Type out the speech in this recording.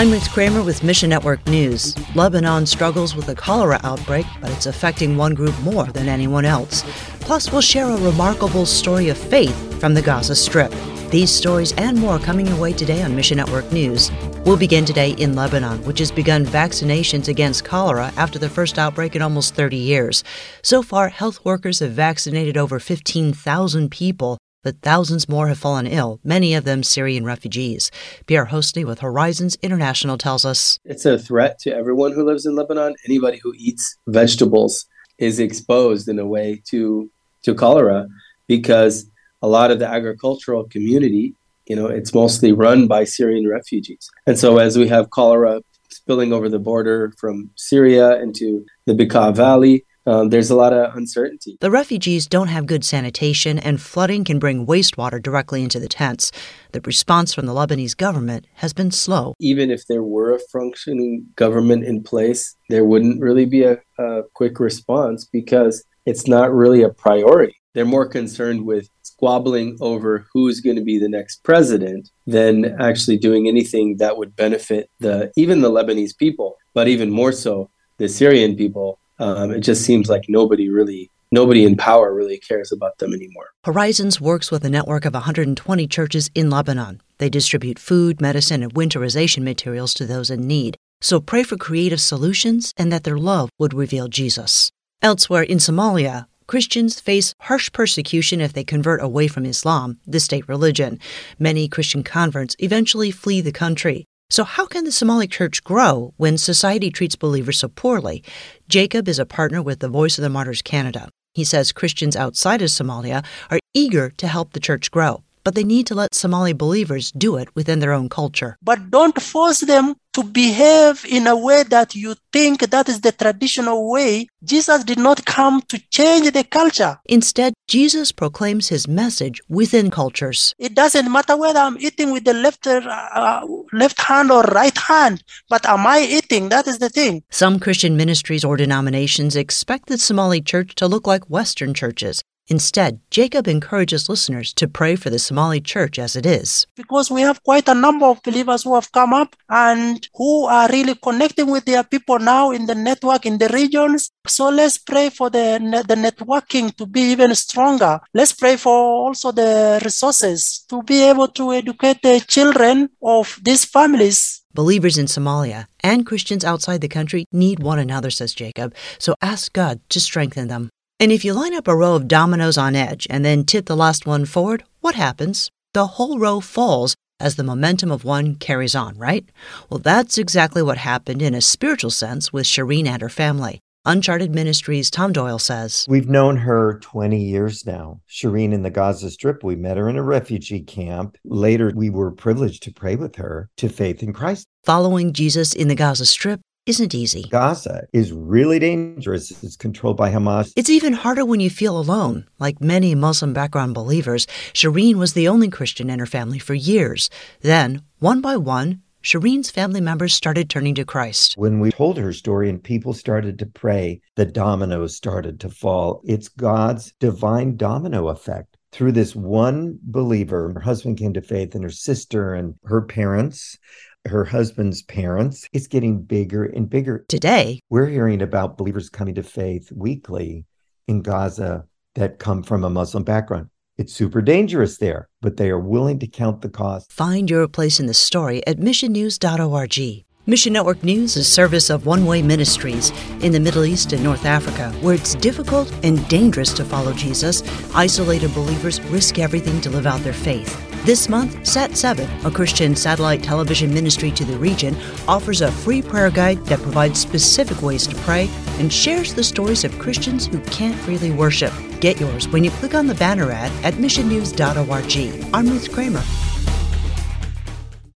I'm Ruth Kramer with Mission Network News. Lebanon struggles with a cholera outbreak, but it's affecting one group more than anyone else. Plus, we'll share a remarkable story of faith from the Gaza Strip. These stories and more coming your way today on Mission Network News. We'll begin today in Lebanon, which has begun vaccinations against cholera after the first outbreak in almost 30 years. So far, health workers have vaccinated over 15,000 people but thousands more have fallen ill, many of them Syrian refugees. Pierre Houssney with Horizons International tells us It's a threat to everyone who lives in Lebanon. Anybody who eats vegetables is exposed in a way to, to cholera because a lot of the agricultural community, you know, it's mostly run by Syrian refugees. And so as we have cholera spilling over the border from Syria into the Bekaa Valley, um, there's a lot of uncertainty. The refugees don't have good sanitation, and flooding can bring wastewater directly into the tents. The response from the Lebanese government has been slow. Even if there were a functioning government in place, there wouldn't really be a, a quick response because it's not really a priority. They're more concerned with squabbling over who's going to be the next president than actually doing anything that would benefit the even the Lebanese people, but even more so the Syrian people um, it just seems like nobody really nobody in power really cares about them anymore. Horizons works with a network of 120 churches in Lebanon. They distribute food, medicine, and winterization materials to those in need. So pray for creative solutions and that their love would reveal Jesus. Elsewhere in Somalia, Christians face harsh persecution if they convert away from Islam, the state religion. Many Christian converts eventually flee the country. So, how can the Somali church grow when society treats believers so poorly? Jacob is a partner with the Voice of the Martyrs Canada. He says Christians outside of Somalia are eager to help the church grow but they need to let Somali believers do it within their own culture. But don't force them to behave in a way that you think that is the traditional way. Jesus did not come to change the culture. Instead, Jesus proclaims his message within cultures. It doesn't matter whether I'm eating with the left, uh, left hand or right hand, but am I eating? That is the thing. Some Christian ministries or denominations expect the Somali church to look like Western churches Instead, Jacob encourages listeners to pray for the Somali church as it is. Because we have quite a number of believers who have come up and who are really connecting with their people now in the network in the regions. So let's pray for the, the networking to be even stronger. Let's pray for also the resources to be able to educate the children of these families Believers in Somalia and Christians outside the country need one another, says Jacob, so ask God to strengthen them. And if you line up a row of dominoes on edge and then tip the last one forward, what happens? The whole row falls as the momentum of one carries on, right? Well, that's exactly what happened in a spiritual sense with Shareen and her family. Uncharted Ministries' Tom Doyle says We've known her 20 years now. Shareen in the Gaza Strip, we met her in a refugee camp. Later, we were privileged to pray with her to faith in Christ. Following Jesus in the Gaza Strip isn't easy. Gaza is really dangerous. It's controlled by Hamas. It's even harder when you feel alone. Like many Muslim background believers, Shareen was the only Christian in her family for years. Then, one by one, Shareen's family members started turning to Christ. When we told her story and people started to pray, the dominoes started to fall. It's God's divine domino effect. Through this one believer, her husband came to faith, and her sister and her parents her husband's parents. It's getting bigger and bigger. Today, we're hearing about believers coming to faith weekly in Gaza that come from a Muslim background. It's super dangerous there, but they are willing to count the cost. Find your place in the story at missionnews.org. Mission Network News is a service of One Way Ministries in the Middle East and North Africa, where it's difficult and dangerous to follow Jesus. Isolated believers risk everything to live out their faith. This month, Sat7, a Christian satellite television ministry to the region, offers a free prayer guide that provides specific ways to pray and shares the stories of Christians who can't freely worship. Get yours when you click on the banner ad at missionnews.org. I'm Ruth Kramer.